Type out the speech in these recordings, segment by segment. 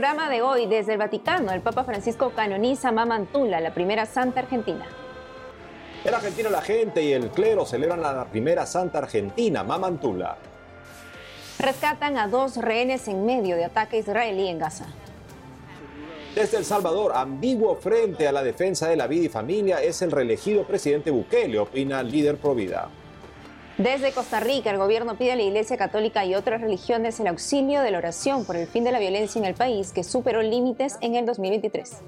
programa de hoy, desde el Vaticano, el Papa Francisco canoniza a Mamantula, la primera santa argentina. En Argentina la gente y el clero celebran a la primera santa argentina, Mamantula. Rescatan a dos rehenes en medio de ataque israelí en Gaza. Desde El Salvador, ambiguo frente a la defensa de la vida y familia es el reelegido presidente Bukele, opina líder Provida. Desde Costa Rica, el gobierno pide a la Iglesia Católica y otras religiones el auxilio de la oración por el fin de la violencia en el país que superó límites en el 2023.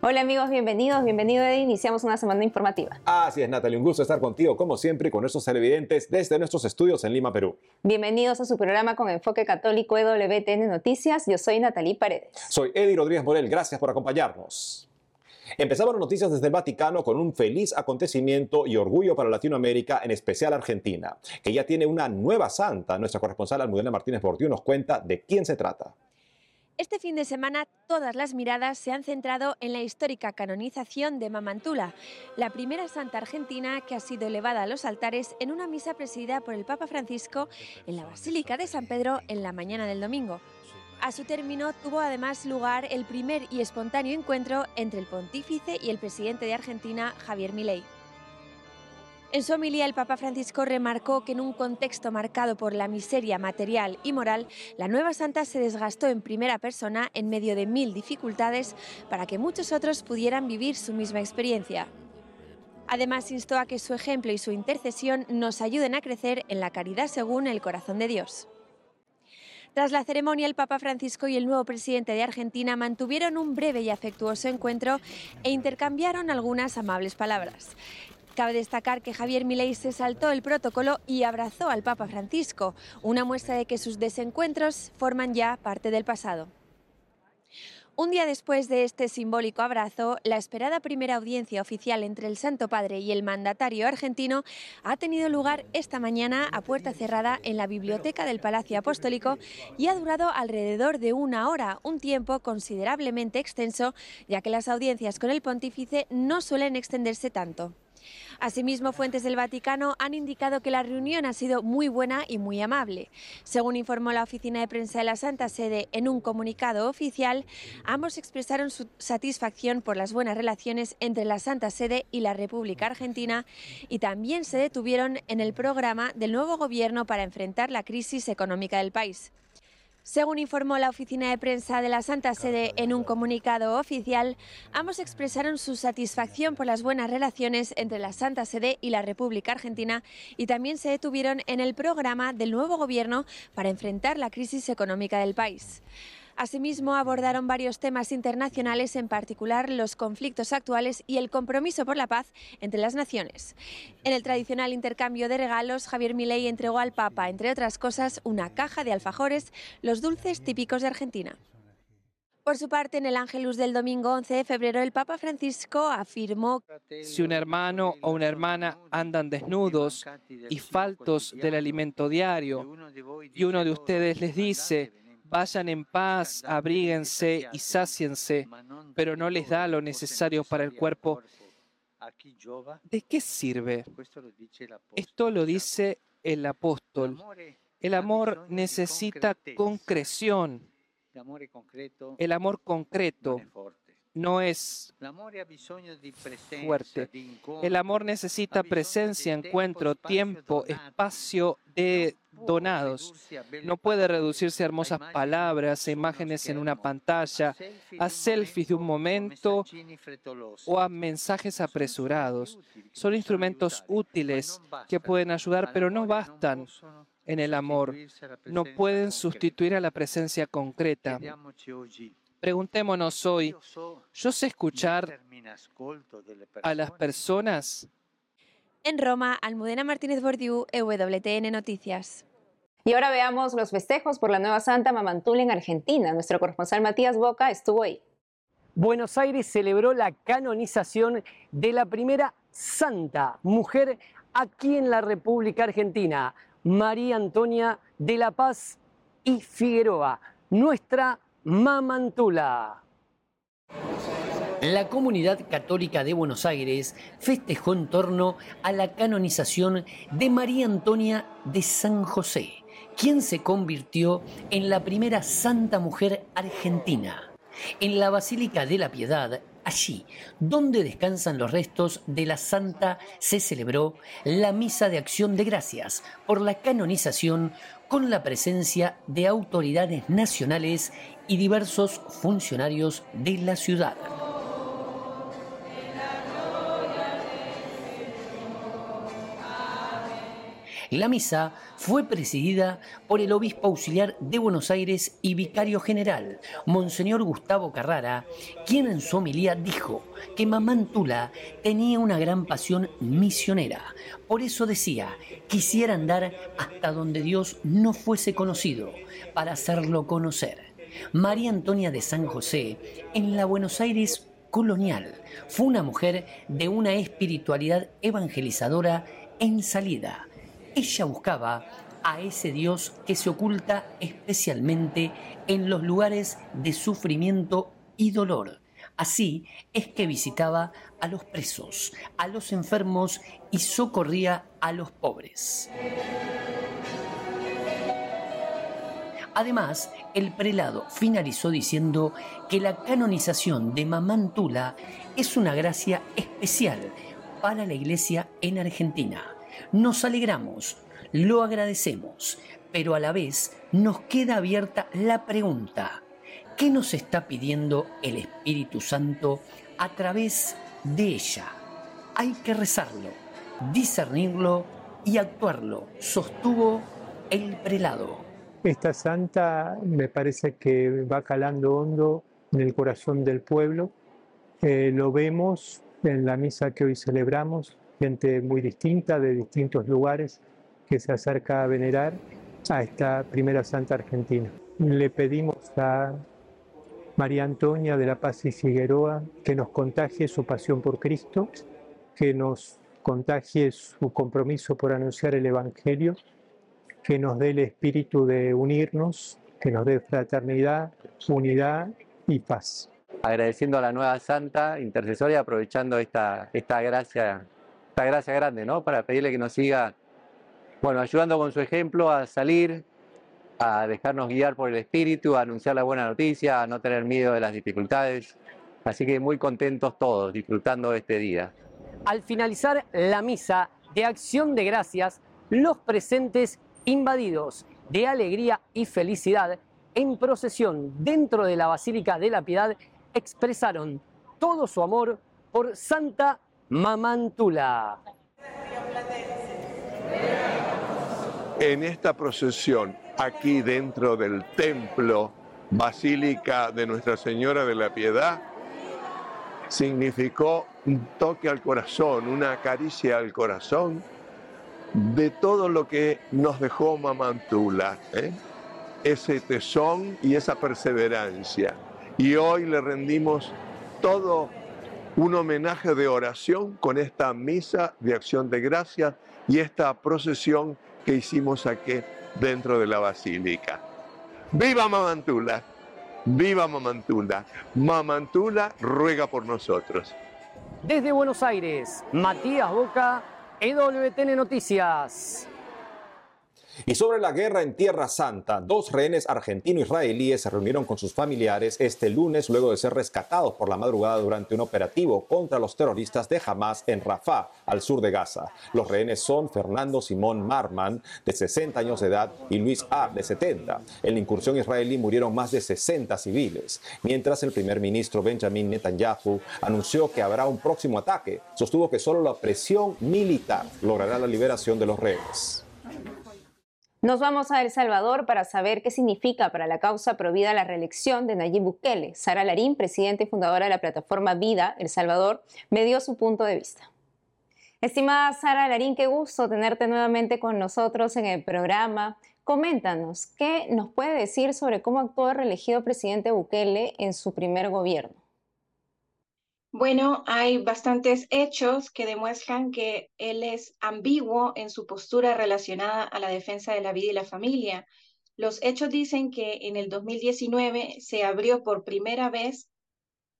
Hola amigos, bienvenidos, bienvenido Iniciamos una semana informativa. Así es, Natalie, un gusto estar contigo, como siempre, con nuestros televidentes desde nuestros estudios en Lima, Perú. Bienvenidos a su programa con enfoque católico EWTN Noticias. Yo soy Natalie Paredes. Soy Eddie Rodríguez Morel, gracias por acompañarnos. Empezamos las noticias desde el Vaticano con un feliz acontecimiento y orgullo para Latinoamérica, en especial Argentina, que ya tiene una nueva santa. Nuestra corresponsal Almudena Martínez Bordiú nos cuenta de quién se trata. Este fin de semana todas las miradas se han centrado en la histórica canonización de Mamantula, la primera santa argentina que ha sido elevada a los altares en una misa presidida por el Papa Francisco en la Basílica de San Pedro en la mañana del domingo. A su término tuvo además lugar el primer y espontáneo encuentro entre el pontífice y el presidente de Argentina, Javier Milei. En su homilía, el Papa Francisco remarcó que en un contexto marcado por la miseria material y moral, la nueva santa se desgastó en primera persona en medio de mil dificultades para que muchos otros pudieran vivir su misma experiencia. Además, instó a que su ejemplo y su intercesión nos ayuden a crecer en la caridad según el corazón de Dios. Tras la ceremonia, el Papa Francisco y el nuevo presidente de Argentina mantuvieron un breve y afectuoso encuentro e intercambiaron algunas amables palabras. Cabe destacar que Javier Milei se saltó el protocolo y abrazó al Papa Francisco, una muestra de que sus desencuentros forman ya parte del pasado. Un día después de este simbólico abrazo, la esperada primera audiencia oficial entre el Santo Padre y el mandatario argentino ha tenido lugar esta mañana a puerta cerrada en la biblioteca del Palacio Apostólico y ha durado alrededor de una hora, un tiempo considerablemente extenso, ya que las audiencias con el pontífice no suelen extenderse tanto. Asimismo, fuentes del Vaticano han indicado que la reunión ha sido muy buena y muy amable. Según informó la oficina de prensa de la Santa Sede en un comunicado oficial, ambos expresaron su satisfacción por las buenas relaciones entre la Santa Sede y la República Argentina y también se detuvieron en el programa del nuevo gobierno para enfrentar la crisis económica del país. Según informó la oficina de prensa de la Santa Sede en un comunicado oficial, ambos expresaron su satisfacción por las buenas relaciones entre la Santa Sede y la República Argentina y también se detuvieron en el programa del nuevo gobierno para enfrentar la crisis económica del país. Asimismo, abordaron varios temas internacionales, en particular los conflictos actuales y el compromiso por la paz entre las naciones. En el tradicional intercambio de regalos, Javier Milei entregó al Papa, entre otras cosas, una caja de alfajores, los dulces típicos de Argentina. Por su parte, en el Ángelus del domingo 11 de febrero, el Papa Francisco afirmó Si un hermano o una hermana andan desnudos y faltos del alimento diario, y uno de ustedes les dice, Vayan en paz, abríguense y sáciense, pero no les da lo necesario para el cuerpo. ¿De qué sirve? Esto lo dice el apóstol. El amor necesita concreción. El amor concreto no es fuerte. El amor necesita presencia, encuentro, tiempo, espacio de donados. No puede reducirse a hermosas palabras, a imágenes en una pantalla, a selfies de un momento o a mensajes apresurados. Son instrumentos útiles que pueden ayudar, pero no bastan en el amor. No pueden sustituir a la presencia concreta. Preguntémonos hoy, ¿yo sé escuchar a las personas? En Roma, Almudena Martínez Bordiú, EWTN Noticias. Y ahora veamos los festejos por la nueva Santa Mamantula en Argentina. Nuestro corresponsal Matías Boca estuvo ahí. Buenos Aires celebró la canonización de la primera santa mujer aquí en la República Argentina, María Antonia de la Paz y Figueroa, nuestra Mamantula. La comunidad católica de Buenos Aires festejó en torno a la canonización de María Antonia de San José, quien se convirtió en la primera santa mujer argentina. En la Basílica de la Piedad, allí donde descansan los restos de la santa, se celebró la misa de acción de gracias por la canonización con la presencia de autoridades nacionales y diversos funcionarios de la ciudad. La misa fue presidida por el obispo auxiliar de Buenos Aires y vicario general, Monseñor Gustavo Carrara, quien en su homilía dijo que Mamantula tenía una gran pasión misionera. Por eso decía, quisiera andar hasta donde Dios no fuese conocido, para hacerlo conocer. María Antonia de San José, en la Buenos Aires colonial, fue una mujer de una espiritualidad evangelizadora en salida ella buscaba a ese Dios que se oculta especialmente en los lugares de sufrimiento y dolor. Así es que visitaba a los presos, a los enfermos y socorría a los pobres. Además, el prelado finalizó diciendo que la canonización de Mamantula es una gracia especial para la iglesia en Argentina. Nos alegramos, lo agradecemos, pero a la vez nos queda abierta la pregunta, ¿qué nos está pidiendo el Espíritu Santo a través de ella? Hay que rezarlo, discernirlo y actuarlo, sostuvo el prelado. Esta santa me parece que va calando hondo en el corazón del pueblo. Eh, lo vemos en la misa que hoy celebramos, gente muy distinta de distintos lugares que se acerca a venerar a esta primera santa argentina. Le pedimos a María Antonia de la Paz y Figueroa que nos contagie su pasión por Cristo, que nos contagie su compromiso por anunciar el Evangelio, que nos dé el espíritu de unirnos, que nos dé fraternidad, unidad y paz. Agradeciendo a la nueva santa intercesora y aprovechando esta, esta gracia esta gracia grande, ¿no? Para pedirle que nos siga, bueno, ayudando con su ejemplo a salir, a dejarnos guiar por el Espíritu, a anunciar la buena noticia, a no tener miedo de las dificultades. Así que muy contentos todos, disfrutando este día. Al finalizar la misa de acción de gracias, los presentes invadidos de alegría y felicidad en procesión dentro de la Basílica de la Piedad expresaron todo su amor por Santa Mamantula. En esta procesión, aquí dentro del templo Basílica de Nuestra Señora de la Piedad, significó un toque al corazón, una caricia al corazón de todo lo que nos dejó Mamantula, ¿eh? ese tesón y esa perseverancia. Y hoy le rendimos todo un homenaje de oración con esta misa de acción de gracias y esta procesión que hicimos aquí dentro de la basílica. ¡Viva Mamantula! ¡Viva Mamantula! Mamantula ruega por nosotros. Desde Buenos Aires, Matías Boca, EWTN Noticias. Y sobre la guerra en Tierra Santa, dos rehenes argentino-israelíes se reunieron con sus familiares este lunes luego de ser rescatados por la madrugada durante un operativo contra los terroristas de Hamas en Rafah, al sur de Gaza. Los rehenes son Fernando Simón Marman, de 60 años de edad, y Luis A., de 70. En la incursión israelí murieron más de 60 civiles, mientras el primer ministro Benjamin Netanyahu anunció que habrá un próximo ataque. Sostuvo que solo la presión militar logrará la liberación de los rehenes. Nos vamos a El Salvador para saber qué significa para la causa provida la reelección de Nayib Bukele. Sara Larín, presidenta y fundadora de la plataforma Vida El Salvador, me dio su punto de vista. Estimada Sara Larín, qué gusto tenerte nuevamente con nosotros en el programa. Coméntanos, ¿qué nos puede decir sobre cómo actuó el reelegido presidente Bukele en su primer gobierno? Bueno, hay bastantes hechos que demuestran que él es ambiguo en su postura relacionada a la defensa de la vida y la familia. Los hechos dicen que en el 2019 se abrió por primera vez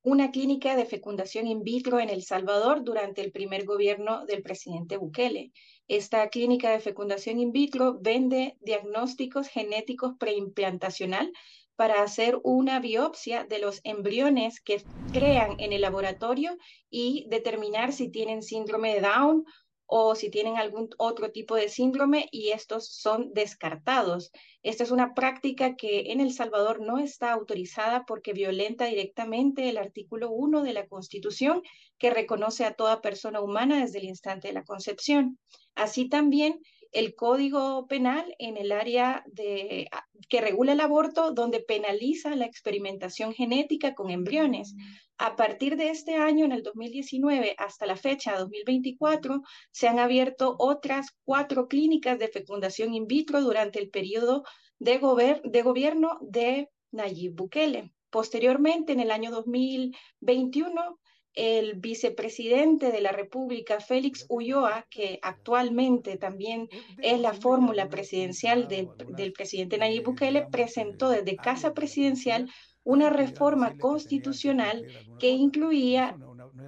una clínica de fecundación in vitro en El Salvador durante el primer gobierno del presidente Bukele. Esta clínica de fecundación in vitro vende diagnósticos genéticos preimplantacional para hacer una biopsia de los embriones que crean en el laboratorio y determinar si tienen síndrome de Down o si tienen algún otro tipo de síndrome y estos son descartados. Esta es una práctica que en El Salvador no está autorizada porque violenta directamente el artículo 1 de la Constitución que reconoce a toda persona humana desde el instante de la concepción. Así también el Código Penal en el área de, que regula el aborto, donde penaliza la experimentación genética con embriones. A partir de este año, en el 2019, hasta la fecha 2024, se han abierto otras cuatro clínicas de fecundación in vitro durante el periodo de, de gobierno de Nayib Bukele. Posteriormente, en el año 2021, el vicepresidente de la República, Félix Ulloa, que actualmente también es la fórmula presidencial del, del, presidente Nayib Bukele, presentó desde Casa Presidencial una reforma constitucional que incluía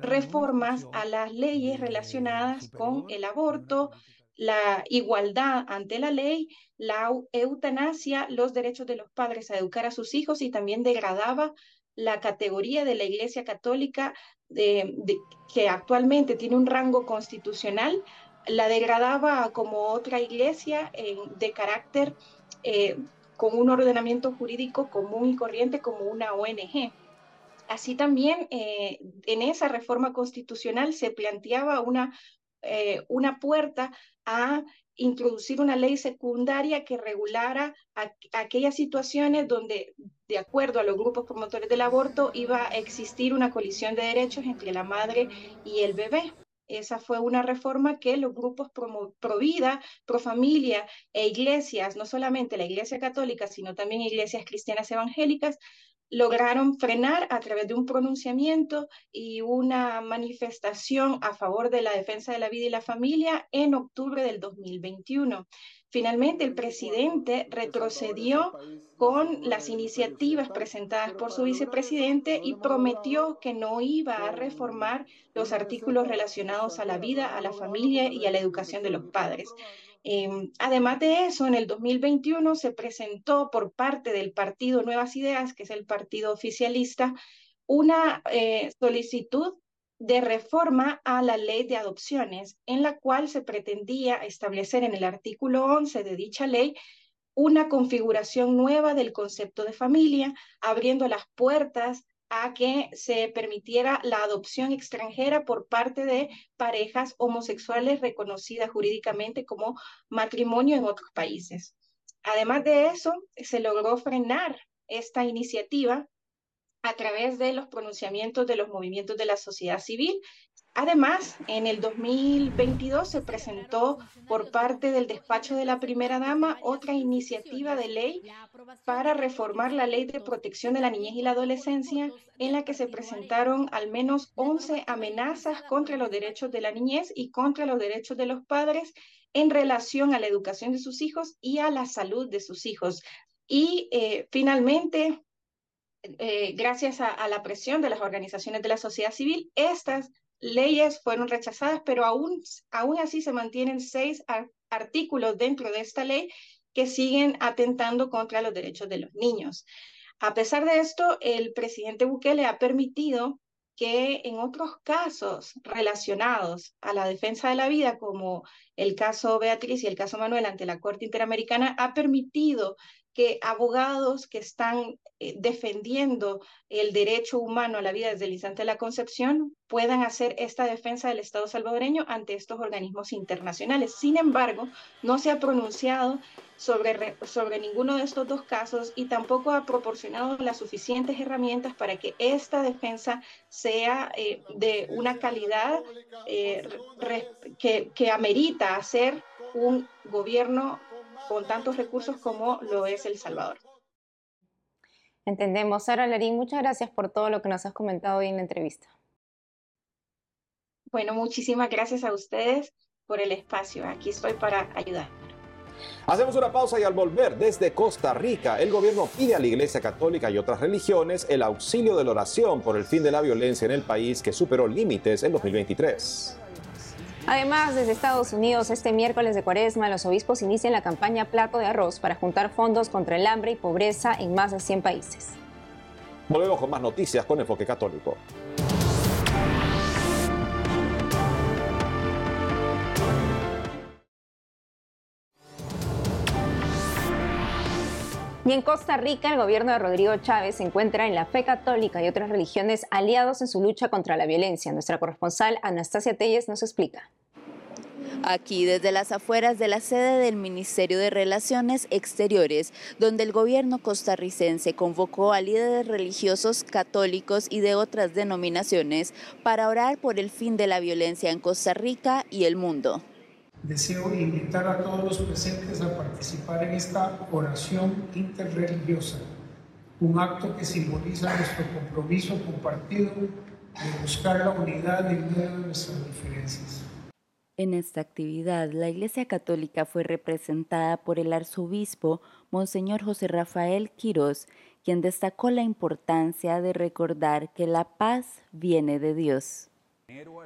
reformas a las leyes relacionadas con el aborto, la igualdad ante la ley, la eutanasia, los derechos de los padres a educar a sus hijos y también degradaba la categoría de la Iglesia Católica que actualmente tiene un rango constitucional, la degradaba como otra iglesia de carácter eh, con un ordenamiento jurídico común y corriente como una ONG. Así también eh, en esa reforma constitucional se planteaba una, eh, una puerta a introducir una ley secundaria que regulara aquellas situaciones donde, de acuerdo a los grupos promotores del aborto, iba a existir una colisión de derechos entre la madre y el bebé. Esa fue una reforma que los grupos pro, pro, vida, pro familia e iglesias, no solamente la iglesia católica, sino también iglesias cristianas evangélicas, lograron frenar a través de un pronunciamiento y una manifestación a favor de la defensa de la vida y la familia en octubre del 2021. Finalmente, el presidente retrocedió con las iniciativas presentadas por su vicepresidente y prometió que no iba a reformar los artículos relacionados a la vida, a la familia y a la educación de los padres. Eh, además de eso, en el 2021 se presentó por parte del partido Nuevas Ideas, que es el partido oficialista, una eh, solicitud de reforma a la ley de adopciones, en la cual se pretendía establecer en el artículo 11 de dicha ley una configuración nueva del concepto de familia, abriendo las puertas a que se permitiera la adopción extranjera por parte de parejas homosexuales reconocidas jurídicamente como matrimonio en otros países. Además de eso, se logró frenar esta iniciativa a través de los pronunciamientos de los movimientos de la sociedad civil Además, en el 2022 se presentó por parte del despacho de la primera dama otra iniciativa de ley para reformar la ley de protección de la niñez y la adolescencia, en la que se presentaron al menos 11 amenazas contra los derechos de la niñez y contra los derechos de los padres en relación a la educación de sus hijos y a la salud de sus hijos. Y eh, finalmente, eh, gracias a, a, la presión de las organizaciones de la sociedad civil, estas leyes fueron rechazadas, pero aún, aún así se mantienen seis artículos dentro de esta ley que siguen atentando contra los derechos de los niños. A pesar de esto, el presidente Bukele ha permitido que en otros casos relacionados a la defensa de la vida, como el caso Beatriz y el caso Manuel ante la Corte Interamericana, ha permitido que abogados que están eh, defendiendo el derecho humano a la vida desde el instante de la concepción puedan hacer esta defensa del Estado salvadoreño ante estos organismos internacionales. Sin embargo, no se ha pronunciado sobre, sobre ninguno de estos dos casos y tampoco ha proporcionado las suficientes herramientas para que esta defensa sea eh, de una calidad eh, que, que amerita hacer un gobierno con tantos recursos como lo es El Salvador. Entendemos. Sara Larín, muchas gracias por todo lo que nos has comentado hoy en la entrevista. Bueno, muchísimas gracias a ustedes por el espacio. Aquí estoy para ayudar. Hacemos una pausa y al volver desde Costa Rica, el gobierno pide a la Iglesia Católica y otras religiones el auxilio de la oración por el fin de la violencia en el país que superó límites en 2023. Además, desde Estados Unidos, este miércoles de cuaresma, los obispos inician la campaña Plato de Arroz para juntar fondos contra el hambre y pobreza en más de 100 países. Volvemos con más noticias con Enfoque Católico. Y en Costa Rica, el gobierno de Rodrigo Chávez se encuentra en la fe católica y otras religiones aliados en su lucha contra la violencia. Nuestra corresponsal Anastasia Telles nos explica. Aquí desde las afueras de la sede del Ministerio de Relaciones Exteriores, donde el gobierno costarricense convocó a líderes religiosos católicos y de otras denominaciones para orar por el fin de la violencia en Costa Rica y el mundo. Deseo invitar a todos los presentes a participar en esta oración interreligiosa, un acto que simboliza nuestro compromiso compartido de buscar la unidad en medio de nuestras diferencias. En esta actividad, la Iglesia Católica fue representada por el arzobispo Monseñor José Rafael Quirós, quien destacó la importancia de recordar que la paz viene de Dios.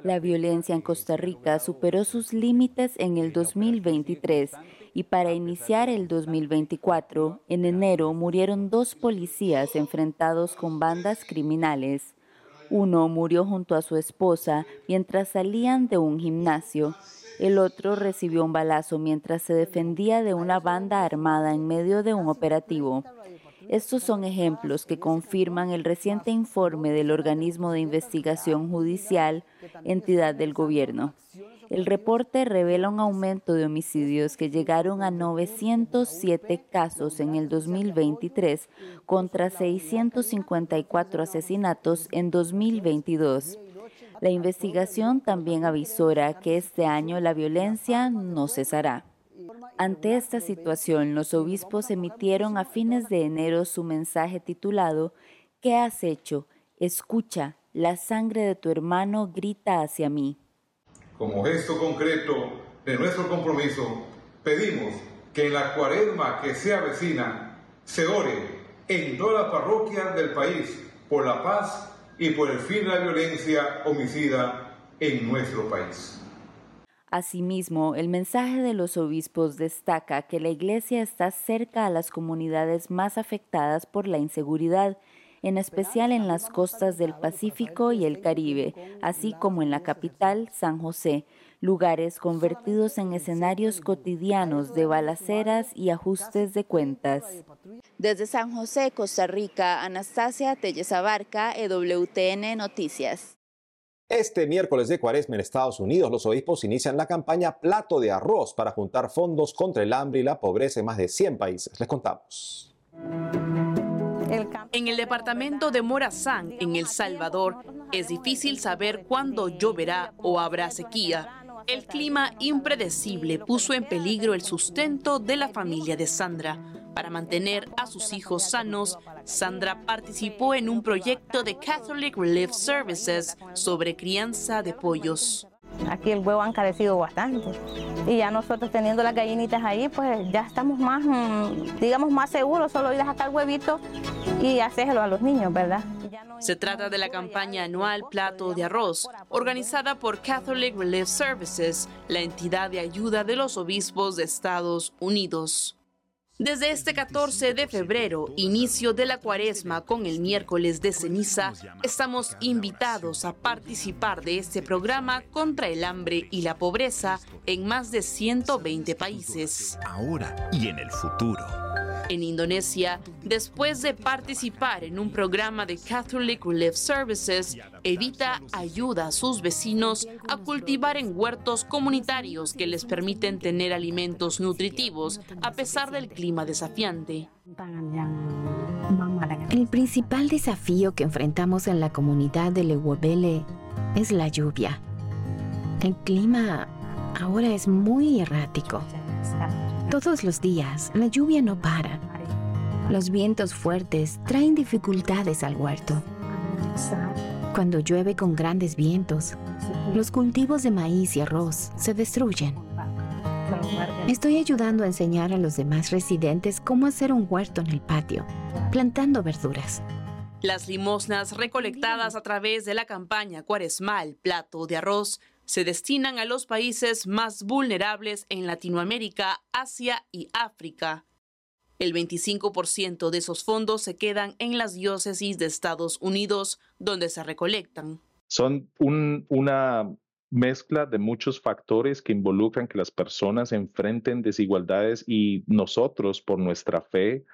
La violencia en Costa Rica superó sus límites en el 2023 y para iniciar el 2024, en enero murieron dos policías enfrentados con bandas criminales. Uno murió junto a su esposa mientras salían de un gimnasio. El otro recibió un balazo mientras se defendía de una banda armada en medio de un operativo. Estos son ejemplos que confirman el reciente informe del organismo de investigación judicial, entidad del gobierno. El reporte revela un aumento de homicidios que llegaron a 907 casos en el 2023 contra 654 asesinatos en 2022. La investigación también avisora que este año la violencia no cesará. Ante esta situación, los obispos emitieron a fines de enero su mensaje titulado ¿Qué has hecho? Escucha, la sangre de tu hermano grita hacia mí. Como gesto concreto de nuestro compromiso, pedimos que en la cuaresma que se avecina se ore en toda la parroquia del país por la paz y por el fin de la violencia homicida en nuestro país. Asimismo, el mensaje de los obispos destaca que la Iglesia está cerca a las comunidades más afectadas por la inseguridad, en especial en las costas del Pacífico y el Caribe, así como en la capital, San José, lugares convertidos en escenarios cotidianos de balaceras y ajustes de cuentas. Desde San José, Costa Rica, Anastasia Telles Abarca, EWTN Noticias. Este miércoles de cuaresma en Estados Unidos, los obispos inician la campaña Plato de Arroz para juntar fondos contra el hambre y la pobreza en más de 100 países. Les contamos. En el departamento de Morazán, en El Salvador, es difícil saber cuándo lloverá o habrá sequía. El clima impredecible puso en peligro el sustento de la familia de Sandra. Para mantener a sus hijos sanos, Sandra participó en un proyecto de Catholic Relief Services sobre crianza de pollos. Aquí el huevo han carecido bastante y ya nosotros teniendo las gallinitas ahí, pues ya estamos más, mm, digamos, más seguros, solo ir a sacar el huevito y hacérselo a los niños, ¿verdad? Se trata de la campaña anual Plato de Arroz, organizada por Catholic Relief Services, la entidad de ayuda de los obispos de Estados Unidos. Desde este 14 de febrero, inicio de la cuaresma con el miércoles de ceniza, estamos invitados a participar de este programa contra el hambre y la pobreza en más de 120 países. Ahora y en el futuro. En Indonesia, después de participar en un programa de Catholic Relief Services, Evita ayuda a sus vecinos a cultivar en huertos comunitarios que les permiten tener alimentos nutritivos a pesar del clima desafiante. El principal desafío que enfrentamos en la comunidad de Lewobele es la lluvia. El clima ahora es muy errático. Todos los días la lluvia no para. Los vientos fuertes traen dificultades al huerto. Cuando llueve con grandes vientos, los cultivos de maíz y arroz se destruyen. Estoy ayudando a enseñar a los demás residentes cómo hacer un huerto en el patio, plantando verduras. Las limosnas recolectadas a través de la campaña Cuaresmal Plato de Arroz se destinan a los países más vulnerables en Latinoamérica, Asia y África. El 25% de esos fondos se quedan en las diócesis de Estados Unidos, donde se recolectan. Son una mezcla de muchos factores que involucran que las personas enfrenten desigualdades y nosotros, por nuestra fe,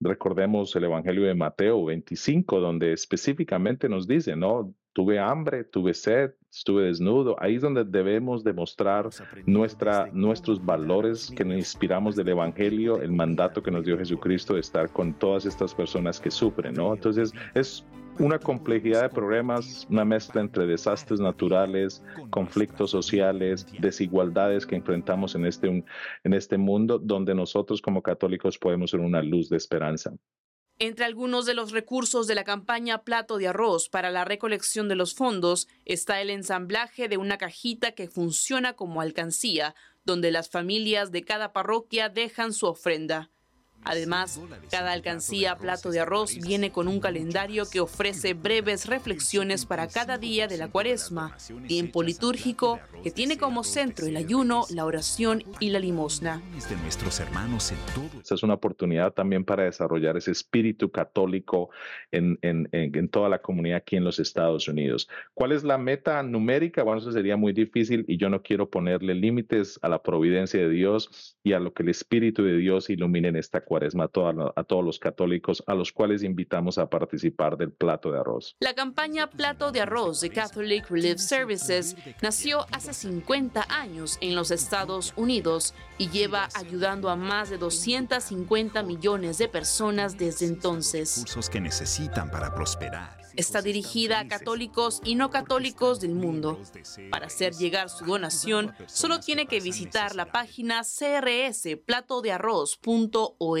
recordemos el Evangelio de Mateo 25, donde específicamente nos dice, ¿no? Tuve hambre, tuve sed, estuve desnudo. Ahí es donde debemos demostrar nuestra, nuestros valores que nos inspiramos del Evangelio, el mandato que nos dio Jesucristo de estar con todas estas personas que sufren, ¿no? Entonces, es una complejidad de problemas, una mezcla entre desastres naturales, conflictos sociales, desigualdades que enfrentamos en este, en este mundo, donde nosotros como católicos podemos ser una luz de esperanza. Entre algunos de los recursos de la campaña Plato de Arroz para la recolección de los fondos está el ensamblaje de una cajita que funciona como alcancía, donde las familias de cada parroquia dejan su ofrenda. Además, cada alcancía plato de arroz viene con un calendario que ofrece breves reflexiones para cada día de la cuaresma, tiempo litúrgico que tiene como centro el ayuno, la oración y la limosna. Esta es una oportunidad también para desarrollar ese espíritu católico en, toda la comunidad aquí en los Estados Unidos. ¿Cuál es la meta numérica? Bueno, eso sería muy difícil y yo no quiero ponerle límites a la providencia de Dios y a lo que el Espíritu de Dios ilumine en esta cuaresma a, a todos los católicos a los cuales invitamos a participar del plato de arroz. La campaña Plato de Arroz de Catholic Relief Services nació hace 50 años en los Estados Unidos y lleva ayudando a más de 250 millones de personas desde entonces. que necesitan para prosperar. Está dirigida a católicos y no católicos del mundo. Para hacer llegar su donación, solo tiene que visitar la página crsplatodearroz.org.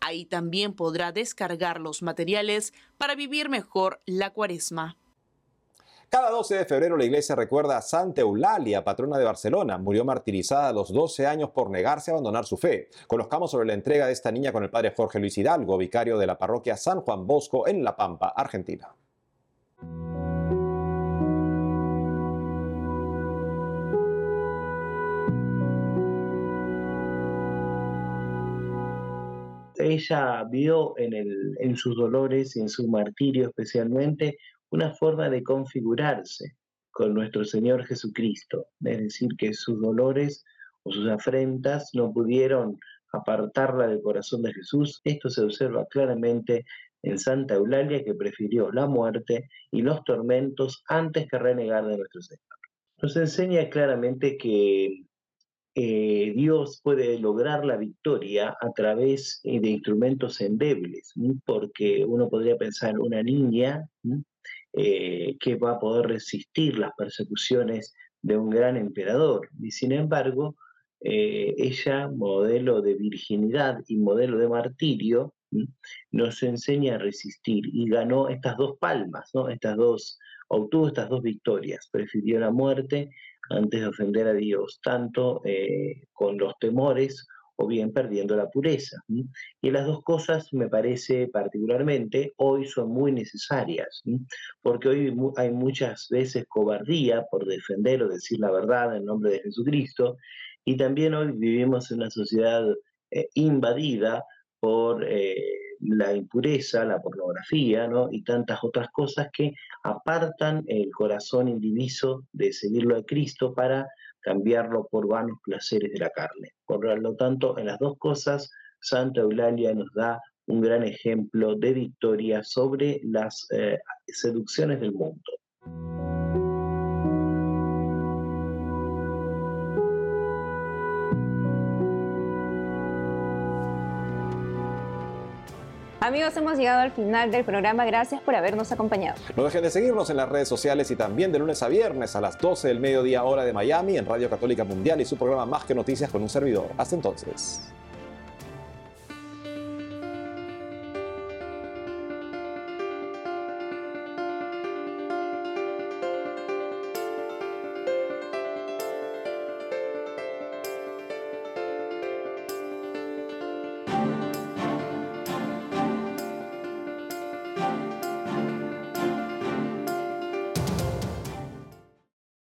Ahí también podrá descargar los materiales para vivir mejor la cuaresma. Cada 12 de febrero la iglesia recuerda a Santa Eulalia, patrona de Barcelona. Murió martirizada a los 12 años por negarse a abandonar su fe. Conozcamos sobre la entrega de esta niña con el padre Jorge Luis Hidalgo, vicario de la parroquia San Juan Bosco en La Pampa, Argentina. Ella vio en, sus dolores y en su martirio especialmente una forma de configurarse con nuestro Señor Jesucristo, es decir, que sus dolores o sus afrentas no pudieron apartarla del corazón de Jesús. Esto se observa claramente en Santa Eulalia, que prefirió la muerte y los tormentos antes que renegar de nuestro Señor. Nos enseña claramente que eh, Dios puede lograr la victoria a través eh, de instrumentos endebles, porque uno podría pensar una niña eh, que va a poder resistir las persecuciones de un gran emperador. Y sin embargo, ella, modelo de virginidad y modelo de martirio, nos enseña a resistir y ganó estas dos palmas, ¿no? estas dos, obtuvo estas dos victorias. Prefirió la muerte antes de ofender a Dios, tanto eh, con los temores o bien perdiendo la pureza. Y las dos cosas, me parece particularmente, hoy son muy necesarias, porque hoy hay muchas veces cobardía por defender o decir la verdad en nombre de Jesucristo, y también hoy vivimos en una sociedad eh, invadida por eh, la impureza, la pornografía ¿no? y tantas otras cosas que apartan el corazón indiviso de seguirlo a Cristo para cambiarlo por vanos placeres de la carne. Por lo tanto, en las dos cosas, Santa Eulalia nos da un gran ejemplo de victoria sobre las eh, seducciones del mundo. Amigos, hemos llegado al final del programa. Gracias por habernos acompañado. No dejen de seguirnos en las redes sociales y también de lunes a viernes a las 12 del mediodía hora de Miami en Radio Católica Mundial y su programa Más que Noticias con un servidor. Hasta entonces.